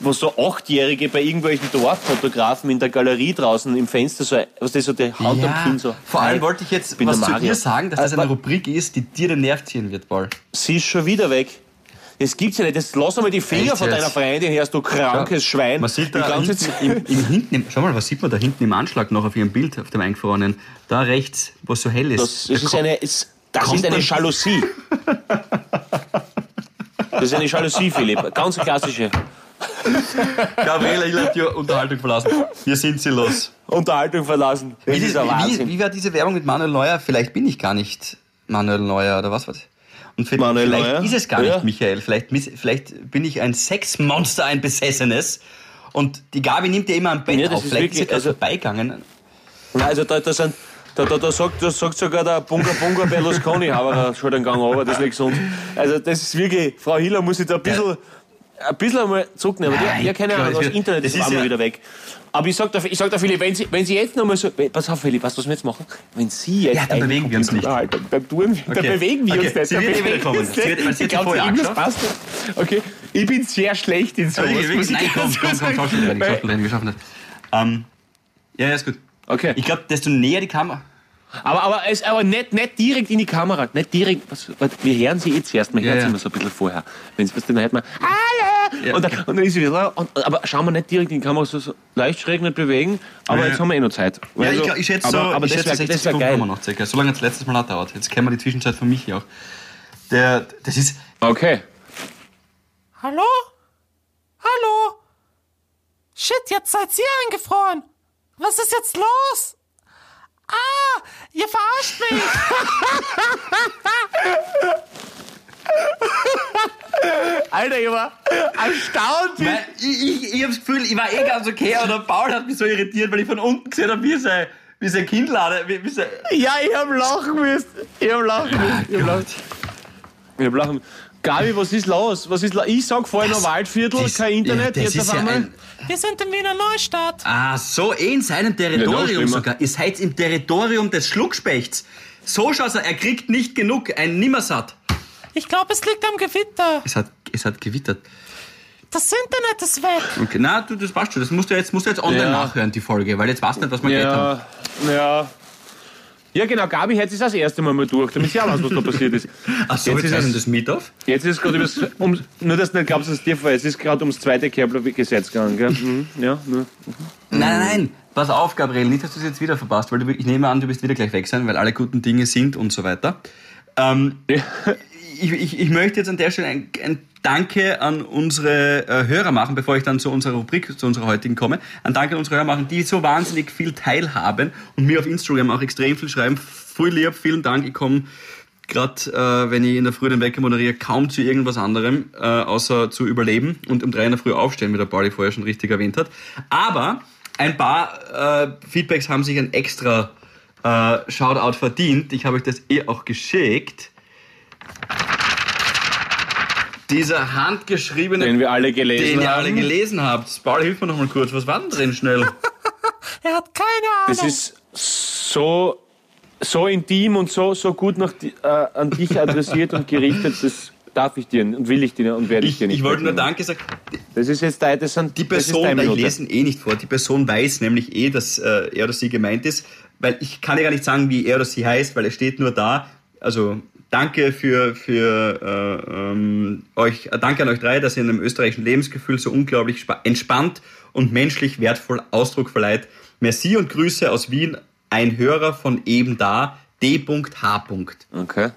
wo so Achtjährige bei irgendwelchen Dorffotografen in der Galerie draußen im Fenster so, was das so die Hand am Kinn so. vor allem Hi, wollte ich jetzt bin was zu dir sagen, dass das Äh, eine Rubrik ist, die dir den Nerv ziehen wird, Paul. Sie ist schon wieder weg. Das gibt's ja nicht. Das, lass mal die Finger Echt von deiner jetzt? Freundin her, du krankes Schwein. Man sieht da hinten, im, im hinten, im, schau mal, was sieht man da hinten im Anschlag noch auf ihrem Bild, auf dem eingefrorenen? Da rechts, wo es so hell ist. Das, das ist Da eine, ist, das ist eine Jalousie. Das ist eine Jalousie, Philipp. Ganz klassische. Gabriele, ich habe die Unterhaltung verlassen. Hier sind sie los. Unterhaltung verlassen. Wie, ist wie, wie war diese Werbung mit Manuel Neuer? Vielleicht bin ich gar nicht Manuel Neuer oder was war das? Und vielleicht, Manuel vielleicht Neuer? ist es gar Ja. nicht Michael. Vielleicht, vielleicht bin ich ein Sexmonster, ein Besessenes. Und die Gabi nimmt ja immer am Bett Ja, das auf. ist Vielleicht ist wirklich- gerade also- vorbeigegangen. Nein, Also da, da, sind, da, da, da, sagt, da sagt sogar der Bunga Bunga Berlusconi, aber schon den Gang runter, das ist nicht gesund. Also das ist wirklich, Frau Hiller muss sich da ein bisschen, ein bisschen einmal zurücknehmen. Nein, Die, ja, keine Ahnung, das Internet ist ist einmal ja- wieder weg. Aber ich sag da, ich sag da Philipp, wenn Sie, wenn Sie jetzt nochmal so, pass auf Philipp, weißt du, was wir jetzt machen? Wenn Sie jetzt... Ja, dann bewegen wir uns nicht. Computer halten, Dann, tun, dann Okay. bewegen wir Okay, uns nicht. sie dann wird bewegen wieder kommen. wir uns Sie wird- sie hat vorher irgendwas passt. Okay, ich bin sehr schlecht in sowas. Okay, muss ich nein, komm, ganz komm, kurz komm, sagen. Schauspielerin, Weil- Schauspielerin, wir schaffen das. Ähm, ja, ja, ist gut. Okay. Ich glaube, desto näher die Kamera... Aber, aber, es, aber nicht, nicht direkt in die Kamera. Nicht direkt. Was, was, wir hören sie jetzt erst. Man Ja, hört sie ja. immer so ein bisschen vorher. Wenn was dann hört man, Hallo! Ja, und, dann, und dann ist sie wieder. Und, aber schauen wir nicht direkt in die Kamera, so, so leicht schräg nicht bewegen. Aber Ja, jetzt haben wir eh noch Zeit. Ja, Also, ich, glaub, ich schätze so, aber, ich das schätze wäre 60 das wär geil. haben wir noch circa. So lange hat es letztes Mal auch dauert. Jetzt kennen wir die Zwischenzeit von Michi auch. Der, das ist... Okay. Hallo? Hallo? Shit, jetzt seid ihr eingefroren. Was ist jetzt los? Ah, ihr verarscht mich. Alter, ich war erstaunt. Nein, ich, ich, ich habe das Gefühl, ich war eh ganz okay, aber der Paul hat mich so irritiert, weil ich von unten gesehen habe, wie sein, wie sein Kindlade, wie, wie sein... Ja, ich hab lachen müssen. Ich hab lachen müssen. Ich hab lachen. Ich hab lachen Gabi, was ist los? Was ist lo Ich sag vorher noch Waldviertel, das- kein Internet, ja, das jetzt ist auf ja einmal. ein- Wir sind in Wiener Neustadt. Ah, so, eh in seinem Ja, Territorium schlimmer. sogar. Ihr seid im Territorium des Schluckspechts. So schaut's aus, er kriegt nicht genug, ein Nimmersatt. Ich glaube, es liegt am Gewitter. Es hat, es hat gewittert. Das Internet ist weg. Okay, na, du, das passt schon. Das musst du jetzt, musst du jetzt online Ja. nachhören, die Folge, weil jetzt weißt du nicht, was wir geredet haben. Ja, ja. Ja, genau, Gabi hört sich das erste Mal mal durch, damit sie auch weiß, was da passiert ist. Ach so, Jetzt jetzt ist es- das Meet-Off. Jetzt ist es gerade um, nur dass du nicht glaubst, dass es dir ist, es ist gerade ums zweite Kepler-Gesetz gegangen, gell? Mhm, ja, nur. Nein, nein, nein. Pass auf, Gabriel, nicht, dass du es jetzt wieder verpasst, weil du, ich nehme an, du wirst wieder gleich weg sein, weil alle guten Dinge sind und so weiter. Ähm, ich, ich, ich möchte jetzt an der Stelle ein, ein Danke an unsere äh, Hörer machen, bevor ich dann zu unserer Rubrik, zu unserer heutigen komme. Ein Danke an unsere Hörer machen, die so wahnsinnig viel teilhaben und mir auf Instagram auch extrem viel schreiben. Voll lieb, vielen Dank. Ich komme gerade, äh, wenn ich in der Früh den Wecker moderiere, kaum zu irgendwas anderem, äh, außer zu überleben und um drei in der Früh aufstehen, wie der Pauli vorher schon richtig erwähnt hat. Aber ein paar äh, Feedbacks haben sich ein extra äh, Shoutout verdient. Ich habe euch das eh auch geschickt. Dieser handgeschriebene, Den wir alle gelesen den ihr haben. alle gelesen habt. Paul, hilf mir noch mal kurz. Was war denn drin schnell? Er hat keine Ahnung. Das ist so, so intim und so, so gut nach, di- äh, an dich adressiert und gerichtet, das darf ich dir und will ich dir und werde ich, Ich, dir nicht ich wollte nur. Danke sagen. Das ist jetzt dein, das sind, Die das ist Person, deine ich Minute. lese ihn eh nicht vor, die Person weiß nämlich eh, dass äh, er oder sie gemeint ist, weil ich kann ja gar nicht sagen, wie er oder sie heißt, weil es steht nur da. Also danke für, für äh, ähm, euch, äh, danke an euch drei, dass ihr einem österreichischen Lebensgefühl so unglaublich spa- entspannt und menschlich wertvoll Ausdruck verleiht. Merci und Grüße aus Wien, ein Hörer von eben da, D.H. Okay.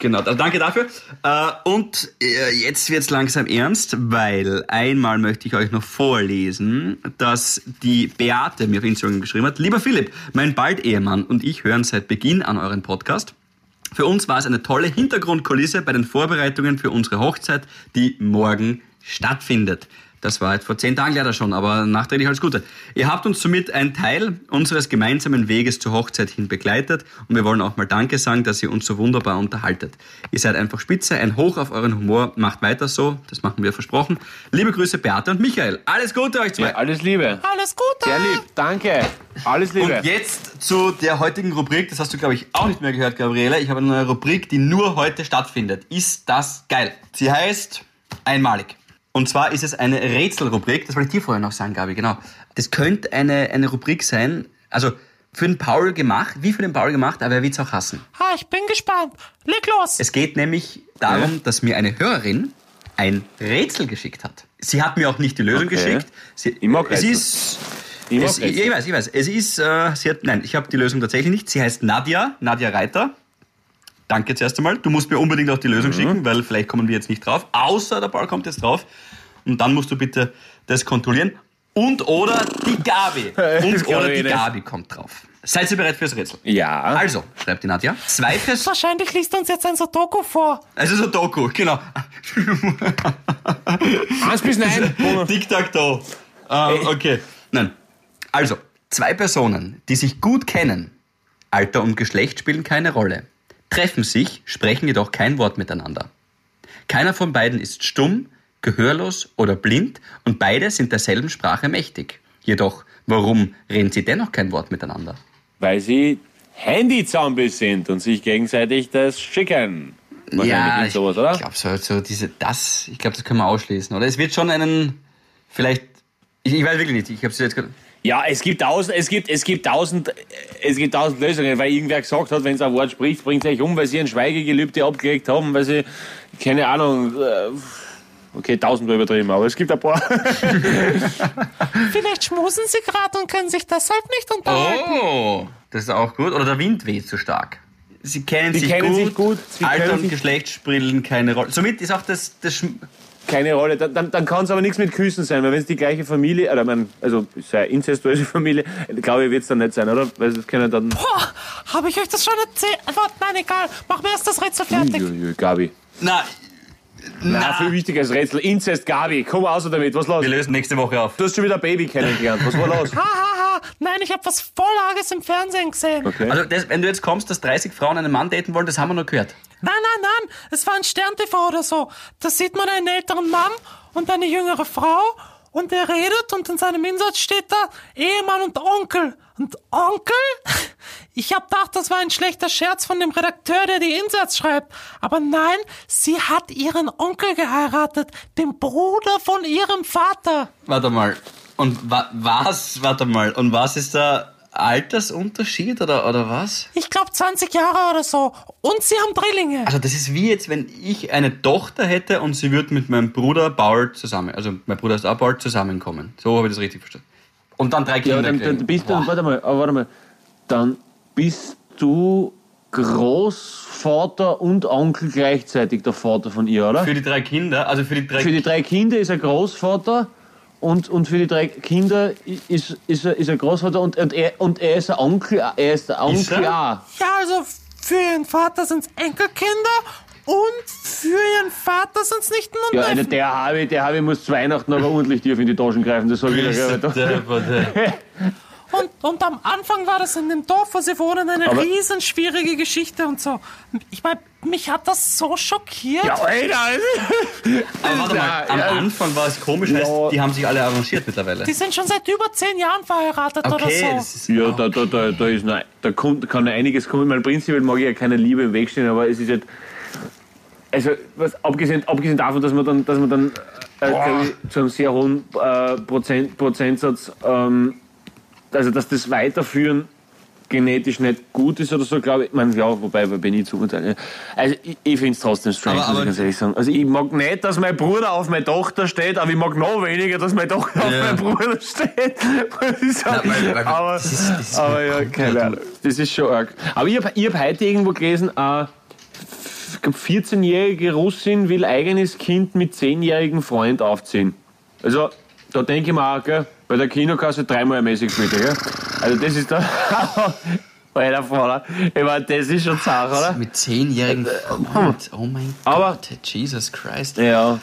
Genau, also danke dafür. Äh, und äh, jetzt wird's langsam ernst, weil einmal möchte ich euch noch vorlesen, dass die Beate mir auf Instagram geschrieben hat. Lieber Philipp, mein Bald-Ehemann und ich hören seit Beginn an euren Podcast. Für uns war es eine tolle Hintergrundkulisse bei den Vorbereitungen für unsere Hochzeit, die morgen stattfindet. Das war jetzt vor zehn Tagen leider schon, aber nachträglich alles Gute. Ihr habt uns somit einen Teil unseres gemeinsamen Weges zur Hochzeit hin begleitet und wir wollen auch mal Danke sagen, dass ihr uns so wunderbar unterhaltet. Ihr seid einfach spitze, ein Hoch auf euren Humor, macht weiter so, das machen wir versprochen. Liebe Grüße Beate und Michael. Alles Gute euch zwei. Ja, alles Liebe. Alles Gute. Sehr lieb. Danke. Alles Liebe. Und jetzt zu der heutigen Rubrik, das hast du glaube ich auch nicht mehr gehört, Gabriele. Ich habe eine neue Rubrik, die nur heute stattfindet. Ist das geil? Sie heißt Einmalig. Und zwar ist es eine Rätselrubrik, das wollte ich dir vorher noch sagen, Gabi, genau. Das könnte eine, eine Rubrik sein, also für den Paul gemacht, wie für den Paul gemacht, aber er wird es auch hassen. Ah, ich bin gespannt. Leg los. Es geht nämlich darum, dass mir eine Hörerin ein Rätsel geschickt hat. Sie hat mir auch nicht die Lösung Okay. geschickt. Sie, Ich mag es ist Ich mag es, ich weiß, ich weiß. Es ist, äh, sie hat, nein, ich habe die Lösung tatsächlich nicht. Sie heißt Nadja, Nadja Reiter. Danke zuerst einmal. Du musst mir unbedingt auch die Lösung Mhm. schicken, weil vielleicht kommen wir jetzt nicht drauf. Außer der Paul kommt jetzt drauf. Und dann musst du bitte das kontrollieren. Und oder die Gabi. Und oder die. Gabi kommt drauf. Seid ihr bereit fürs Rätsel? Ja. Also, schreibt die Nadja. Zwei Personen. Wahrscheinlich liest uns jetzt ein Sudoku vor. Also so Doku, genau. Eins bis nein. Tic-Tac-Toe. Ähm, okay. Nein. Also, zwei Personen, die sich gut kennen, Alter und Geschlecht spielen keine Rolle, treffen sich, sprechen jedoch kein Wort miteinander. Keiner von beiden ist stumm, gehörlos oder blind und beide sind derselben Sprache mächtig. Jedoch, warum reden sie dennoch kein Wort miteinander? Weil sie Handy-Zombies sind und sich gegenseitig das schicken. Nicht ich sowas, oder? glaube so, so diese, das, ich glaube, das können wir ausschließen, oder? Es wird schon einen, vielleicht, ich, ich weiß wirklich nicht, ich habe jetzt gerade, Ja, es gibt tausend, es gibt, es gibt tausend, es gibt tausend Lösungen, weil irgendwer gesagt hat, wenn es ein Wort spricht, bringt es euch um, weil sie ein Schweigegelübde abgelegt haben, weil sie, keine Ahnung, äh, okay, tausend war übertrieben, aber es gibt ein paar. Vielleicht schmusen sie gerade und können sich deshalb nicht unterhalten. Oh, das ist auch gut. Oder der Wind weht zu stark. Sie kennen, Sie sich, kennen gut, sich gut, sie Alter und Geschlecht spielen keine Rolle. Somit ist auch das, das Keine Rolle. Dann, dann, dann kann es aber nichts mit Küssen sein, weil wenn es die gleiche Familie, oder man, also es ist eine inzestuöse Familie, glaube ich, wird es dann nicht sein, oder? Weil das können dann. Boah, habe ich euch das schon erzählt? Nein, egal. Machen wir erst das Rätsel fertig. Uiuiui, Gabi. Na, Na, viel wichtiges Rätsel. Inzest, Gabi. Komm raus damit. Was los? wir lösen nächste Woche auf. Du hast schon wieder ein Baby kennengelernt. Was war los? Hahaha, nein, ich habe was Vorlages im Fernsehen gesehen. Okay. Also, das, wenn du jetzt kommst, dass 30 Frauen einen Mann daten wollen, das haben wir noch gehört. Nein, nein, nein, es war ein Stern-TV oder so. Da sieht man einen älteren Mann und eine jüngere Frau und er redet und in seinem Insatz steht da Ehemann und Onkel. Und Onkel? Ich hab gedacht, das war ein schlechter Scherz von dem Redakteur, der die Insatz schreibt. Aber nein, sie hat ihren Onkel geheiratet, den Bruder von ihrem Vater. Warte mal. Und wa was, warte mal, und was ist der Altersunterschied oder, oder was? Ich glaube 20 Jahre oder so. Und sie haben Drillinge. Also, das ist wie jetzt, wenn ich eine Tochter hätte und sie würde mit meinem Bruder Paul zusammen, also mein Bruder ist auch Paul, zusammenkommen. So habe ich das richtig verstanden. Und dann drei Kinder Ja, dann, dann bist du, Boah. warte mal, aber warte mal, dann bist du Großvater und Onkel gleichzeitig der Vater von ihr, oder? Für die drei Kinder, also für die drei Für die drei Kinder ist er Großvater und, und für die drei Kinder ist, ist, er, ist er Großvater und, und, er, und er ist der Onkel, er ist der Ist Onkel er? auch. Ja, also für ihren Vater sind's Enkelkinder und für ihren Vater sind's nicht nur Ja, also der Harvey, der Harvey muss zu Weihnachten aber ordentlich tief in die Taschen greifen, das sage ich dir. Und, und am Anfang war das in dem Dorf, wo sie wohnen, eine Aber- riesen schwierige Geschichte und so. Ich meine, mich hat das so schockiert. Ja, Alter! Aber warte mal, am Ja, Anfang war es komisch, heißt, die haben sich alle arrangiert mittlerweile. Die sind schon seit über zehn Jahren verheiratet Okay, oder das so. ist Ja, da, da, da, da, ist noch, da kommt, kann noch einiges kommen. Mein prinzipiell mag ich ja keine Liebe im Weg stehen, aber es ist halt. Also, was, abgesehen, abgesehen davon, dass man dann, dass man dann äh, ich, zu einem sehr hohen äh, Prozent, Prozentsatz, ähm, also dass das Weiterführen genetisch nicht gut ist oder so, glaube ich. ich meine, ja, wobei, bei bin ich zu urteilen. Also, ich, ich finde es trotzdem strange, Aber- muss ich ganz ehrlich sagen. Also, ich mag nicht, dass mein Bruder auf meine Tochter steht, aber ich mag noch weniger, dass meine Tochter auf Ja. meinen Bruder steht. Na, weil- weil- aber, das ist- das ist aber ja, keine Ahnung. Das ist schon arg. Aber ich habe hab heute irgendwo gelesen, äh, 14-jährige Russin will eigenes Kind mit 10-jährigen Freund aufziehen. Also, da denke ich mir auch, gell, bei der Kinokasse dreimal mäßig bitte, gell? Also, das ist da. Alter Vater, ich meine, das ist schon zart, oder? Mit zehnjährigen Freund. Oh mein Aber- Gott, Jesus Christ. Ja.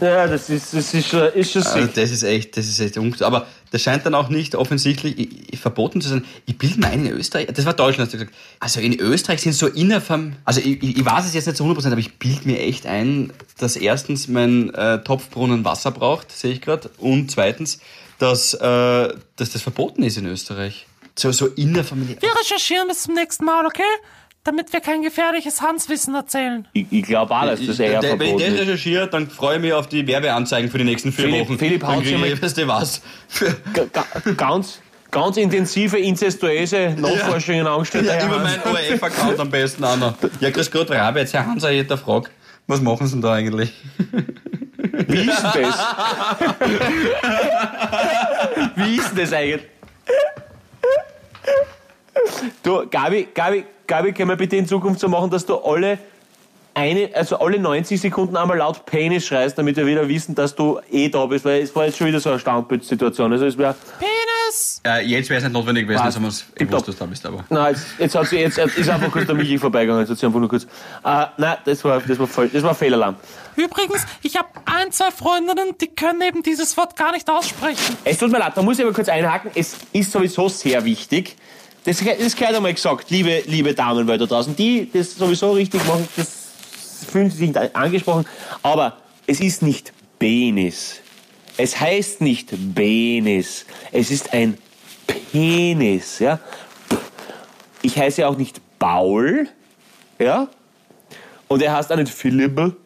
Ja, das ist, das ist schon, ist schon Also sick. das ist echt, das ist echt ungut. Aber das scheint dann auch nicht offensichtlich ich, ich, verboten zu sein. Ich bilde mir ein, in Österreich, das war Deutschland, hast du gesagt. Also in Österreich sind so innerfam, also ich, ich, ich weiß es jetzt nicht zu 100%, aber ich bilde mir echt ein, dass erstens mein äh, Topfbrunnen Wasser braucht, sehe ich gerade, und zweitens, dass, äh, dass das verboten ist in Österreich. So, so innerfamiliär. Wir recherchieren bis zum nächsten Mal, okay? Damit wir kein gefährliches Hanswissen erzählen. Ich, ich glaube auch, dass das eher Der- Wenn ich verboten das recherchiere, dann freue ich mich auf die Werbeanzeigen für die nächsten vier Philipp- Wochen. Philipp, ja weißt du was? Ganz, ganz intensive, inzestuöse Nachforschungen angestellt. Ja, über Hans. meinen ORF-Account am besten auch noch. Ja, grüß Gott, Rabe, jetzt Herr Hansa, ich hätte eine Frage. Was machen Sie denn da eigentlich? Wie ist denn das? Wie ist denn das eigentlich? Du, Gabi, Gabi, Gabi, können wir bitte in Zukunft so machen, dass du alle eine, also alle 90 Sekunden einmal laut Penis schreist, damit wir wieder wissen, dass du eh da bist, weil es war jetzt schon wieder so eine Standbildsituation. Also es wäre, Penis! Äh, jetzt wäre es nicht notwendig gewesen, dass wir es Tipptopp. gewusst, dass du da bist, aber. nein, jetzt, jetzt, hat sie, jetzt ist einfach kurz der Michi vorbeigegangen, jetzt hat sie einfach nur kurz, äh, nein, das war, das war, voll, das war Fehlalarm. Übrigens, ich habe ein, zwei Freundinnen, die können eben dieses Wort gar nicht aussprechen. Es tut mir leid, da muss ich aber kurz einhaken. Es ist sowieso sehr wichtig. Das, das gehört einmal gesagt, liebe, liebe Damen da draußen, die das sowieso richtig machen, das fühlen sich nicht angesprochen. Aber es ist nicht Penis. Es heißt nicht Penis. Es ist ein Penis. Ja? Ich heiße auch nicht Paul. Ja? Und er heißt auch nicht Philipp,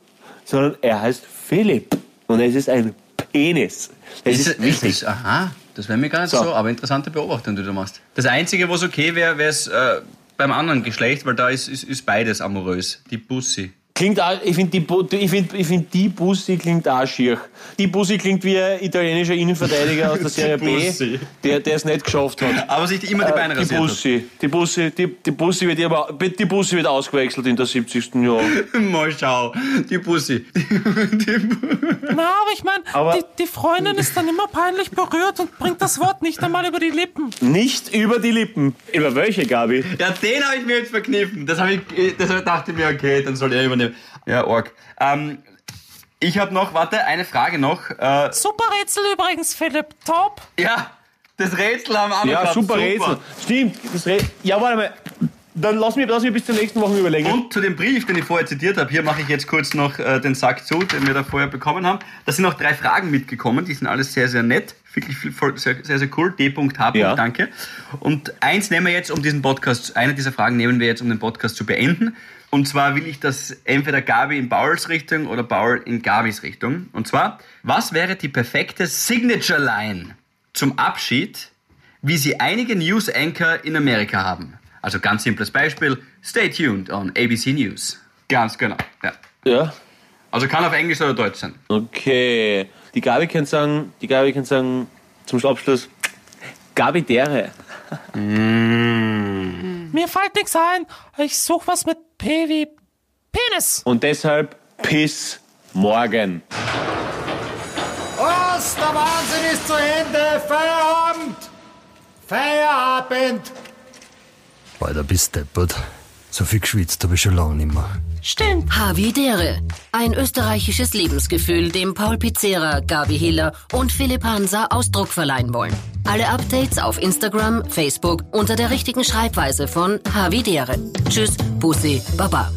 sondern er heißt Philipp. Und es ist ein Penis. Es ist, wichtig. ist, aha, das wäre mir gar nicht So. so. aber interessante Beobachtung, die du machst. Das Einzige, was okay wäre, wäre es äh, beim anderen Geschlecht, weil da ist, ist, ist beides amorös. Die Bussi. Klingt auch, ich finde die, Bu- ich find, ich find die Bussi klingt auch schier. Die Bussi klingt wie ein italienischer Innenverteidiger aus der Serie B, Bussi. der der es nicht geschafft hat. Aber sich immer die Beine Äh, die rasiert Bussi, die Bussi, die, die Bussi wird aber, die Bussi wird ausgewechselt in der 70. Jahr. hat. Mal schau, die Bussi. Na, aber ich meine, die, die Freundin ist dann immer peinlich berührt und bringt das Wort nicht einmal über die Lippen. Nicht über die Lippen. Über welche, Gabi? Ja, den habe ich mir jetzt verkniffen. Das habe ich, äh, deshalb dachte ich mir, okay, dann soll er übernehmen. Ja, Org. Ähm, ich habe noch, warte, eine Frage noch. Äh, Super Rätsel übrigens, Philipp. Top. ja, das Rätsel haben wir Ja, gehabt. super, Rätsel. Stimmt. Das Rä ja, warte mal. Dann lass mich, lass mich bis zur nächsten Woche überlegen. Und zu dem Brief, den ich vorher zitiert habe, hier mache ich jetzt kurz noch äh, den Sack zu, den wir da vorher bekommen haben. Da sind noch drei Fragen mitgekommen, die sind alles sehr, sehr nett. Wirklich viel, voll, sehr, sehr, sehr cool. D.H. Ja. Danke. Und eins nehmen wir jetzt, um diesen Podcast, eine dieser Fragen nehmen wir jetzt, um den Podcast zu beenden. Und zwar will ich das entweder Gabi in Pauls Richtung oder Paul in Gabis Richtung. Und zwar, was wäre die perfekte Signature Line zum Abschied, wie sie einige News Anchor in Amerika haben? Also ganz simples Beispiel, stay tuned on ABC News. Ganz genau. Ja. Ja. Also kann auf Englisch oder Deutsch sein. Okay. Die Gabi kann sagen, die Gabi kann sagen, zum Abschluss, Gabi Dere. Mir fällt nichts ein. Ich suche was mit P wie Penis. Und deshalb Piss morgen. Was? Der Wahnsinn ist zu Ende! Feierabend! Feierabend! Alter, bist deppert. So viel geschwitzt habe ich schon lange nicht mehr. Stimmt. Havidere. Ein österreichisches Lebensgefühl, dem Paul Pizzera, Gabi Hiller und Philipp Hansa Ausdruck verleihen wollen. Alle Updates auf Instagram, Facebook unter der richtigen Schreibweise von Havidere. Tschüss, Pussy, Baba.